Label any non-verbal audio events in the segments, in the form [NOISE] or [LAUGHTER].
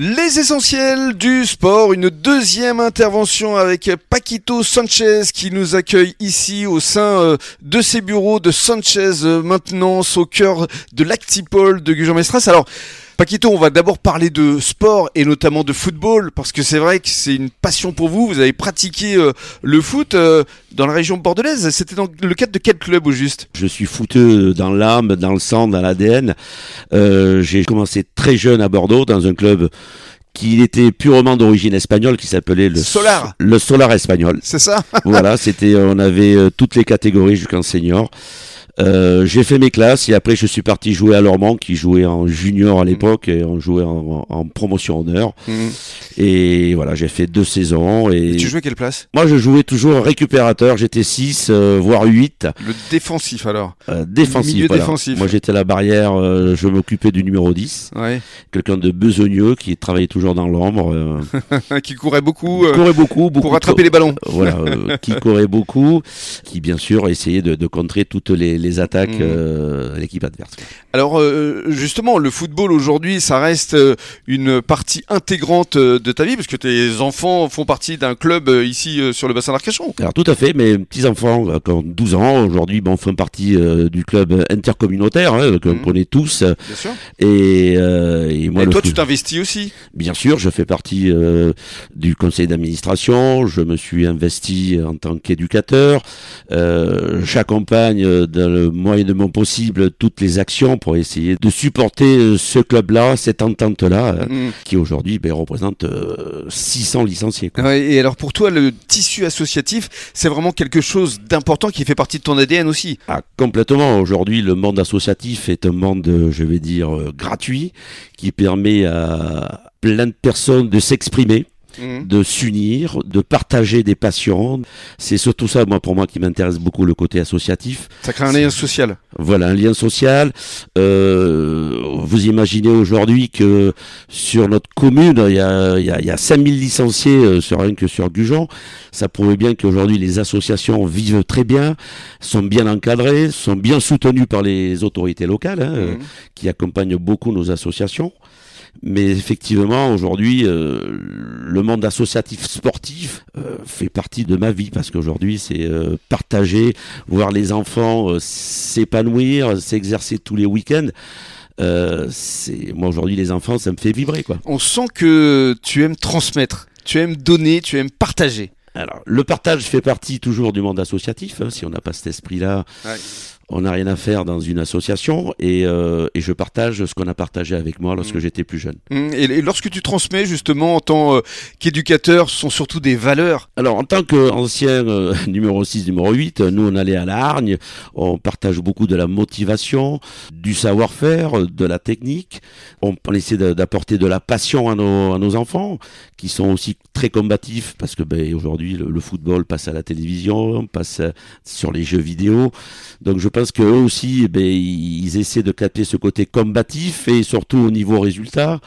Les essentiels du sport, une deuxième intervention avec Paquito Sanchez qui nous accueille ici au sein euh, de ses bureaux de Sanchez euh, Maintenance au cœur de l'Actipol de Gujan-Mestras. Alors, Paquito, on va d'abord parler de sport et notamment de football parce que c'est vrai que c'est une passion pour vous. Vous avez pratiqué euh, le foot dans la région bordelaise. C'était dans le cadre de quel club au juste? Je suis footeux dans l'âme, dans le sang, dans l'ADN. J'ai commencé très jeune à Bordeaux dans un club qui était purement d'origine espagnole, qui s'appelait le Solar. Le Solar espagnol. C'est ça? voilà, [LAUGHS] c'était, on avait euh, toutes les catégories jusqu'en senior. Euh, j'ai fait mes classes et après je suis parti jouer à Lormont qui jouait en junior à mm. l'époque et on jouait en, promotion honneur. Mm. Et voilà, j'ai fait deux saisons. Et... tu jouais quelle place? Moi je jouais toujours récupérateur, j'étais 6 euh, voire 8. Le défensif alors euh, Défensif. Milieu défensif. Moi j'étais la barrière, je m'occupais du numéro 10. Ouais. Quelqu'un de besogneux qui travaillait toujours dans l'ombre. [LAUGHS] qui courait beaucoup. courait beaucoup, beaucoup pour attraper les ballons. voilà, qui courait beaucoup, qui bien sûr essayait de, de contrer toutes les les attaques mmh. euh, l'équipe adverse. Alors euh, justement, le football aujourd'hui, ça reste euh, une partie intégrante de ta vie parce que tes enfants font partie d'un club ici sur le bassin d'Arcachon. Alors tout à fait, mes petits enfants, qui ont 12 ans aujourd'hui, bon, font partie du club intercommunautaire hein, que mmh. connaît tous. Bien sûr. Et, et moi, et toi, tu t'investis aussi Bien sûr, je fais partie du conseil d'administration. Je me suis investi en tant qu'éducateur. J'accompagne dans le moyennement possible toutes les actions pour essayer de supporter euh, ce club-là, cette entente-là, euh, mm. qui aujourd'hui ben, représente 600 euh, licenciés. et alors pour toi, le tissu associatif, c'est vraiment quelque chose d'important qui fait partie de ton ADN aussi ah, Complètement. Aujourd'hui, le monde associatif est un monde, je vais dire, gratuit, qui permet à plein de personnes de s'exprimer Mhm. de s'unir, de partager des passions. C'est surtout ça, moi, pour moi, qui m'intéresse beaucoup, le côté associatif. Ça crée un lien social. Voilà, un lien social. Euh, vous imaginez aujourd'hui que sur notre commune, il y a, il y a, 5000 licenciés euh, sur rien que sur Gujan. Ça prouve bien qu'aujourd'hui, les associations vivent très bien, sont bien encadrées, sont bien soutenues par les autorités locales, hein, mhm. qui accompagnent beaucoup nos associations. Mais effectivement, aujourd'hui, euh, le monde associatif sportif euh, fait partie de ma vie parce qu'aujourd'hui, c'est euh, partager, voir les enfants s'épanouir, s'exercer tous les week-ends. c'est moi aujourd'hui les enfants ça me fait vibrer quoi. On sent que tu aimes transmettre, tu aimes donner, tu aimes partager. Alors le partage fait partie toujours du monde associatif. Hein, si on n'a pas cet esprit-là, on n'a rien à faire dans une association et, euh, et je partage ce qu'on a partagé avec moi lorsque mmh. j'étais plus jeune. Mmh. Et, lorsque tu transmets justement en tant euh, qu'éducateur, ce sont surtout des valeurs Alors en tant qu'ancien euh, [LAUGHS] numéro 6, numéro 8, nous on allait à la hargne, on partage beaucoup de la motivation, du savoir-faire, de la technique, on, essaie d'apporter de la passion à nos, à nos enfants qui sont aussi très combatifs parce que ben, aujourd'hui le, le, football passe à la télévision, passe sur les jeux vidéo. Donc je pense qu'eux aussi, eh ben, ils essaient de capter ce côté combatif et surtout au niveau résultat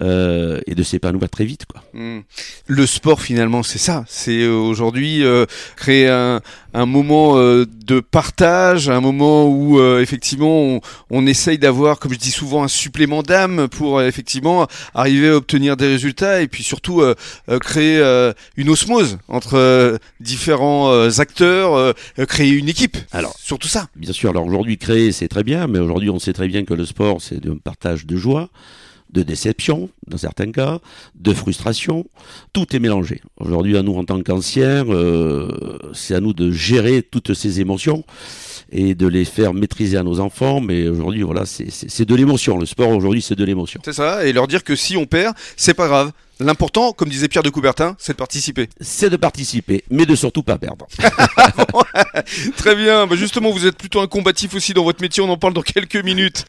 euh, et de s'épanouir très vite. Quoi. Hmm. Le sport finalement, c'est ça. C'est euh, aujourd'hui euh, créer un, un moment euh, de partage, un moment où euh, effectivement on, on essaye d'avoir, comme je dis souvent, un supplément d'âme pour effectivement arriver à obtenir des résultats et puis surtout créer une osmose entre différents acteurs, créer une équipe. Alors surtout ça. Bien sûr. Alors aujourd'hui créer c'est très bien, mais aujourd'hui on sait très bien que le sport c'est un partage de joie de déception, dans certains cas, de frustration. Tout est mélangé. Aujourd'hui, à nous, en tant qu'anciens, euh, c'est à nous de gérer toutes ces émotions et de les faire maîtriser à nos enfants. Mais aujourd'hui, voilà, c'est de l'émotion. Le sport, aujourd'hui, c'est de l'émotion. C'est ça. Et leur dire que si on perd, c'est pas grave. L'important, comme disait Pierre de Coubertin, c'est de participer. C'est de participer, mais de surtout pas perdre. [LAUGHS] Très bien. Bah, justement, vous êtes plutôt un combatif aussi dans votre métier. On en parle dans quelques minutes.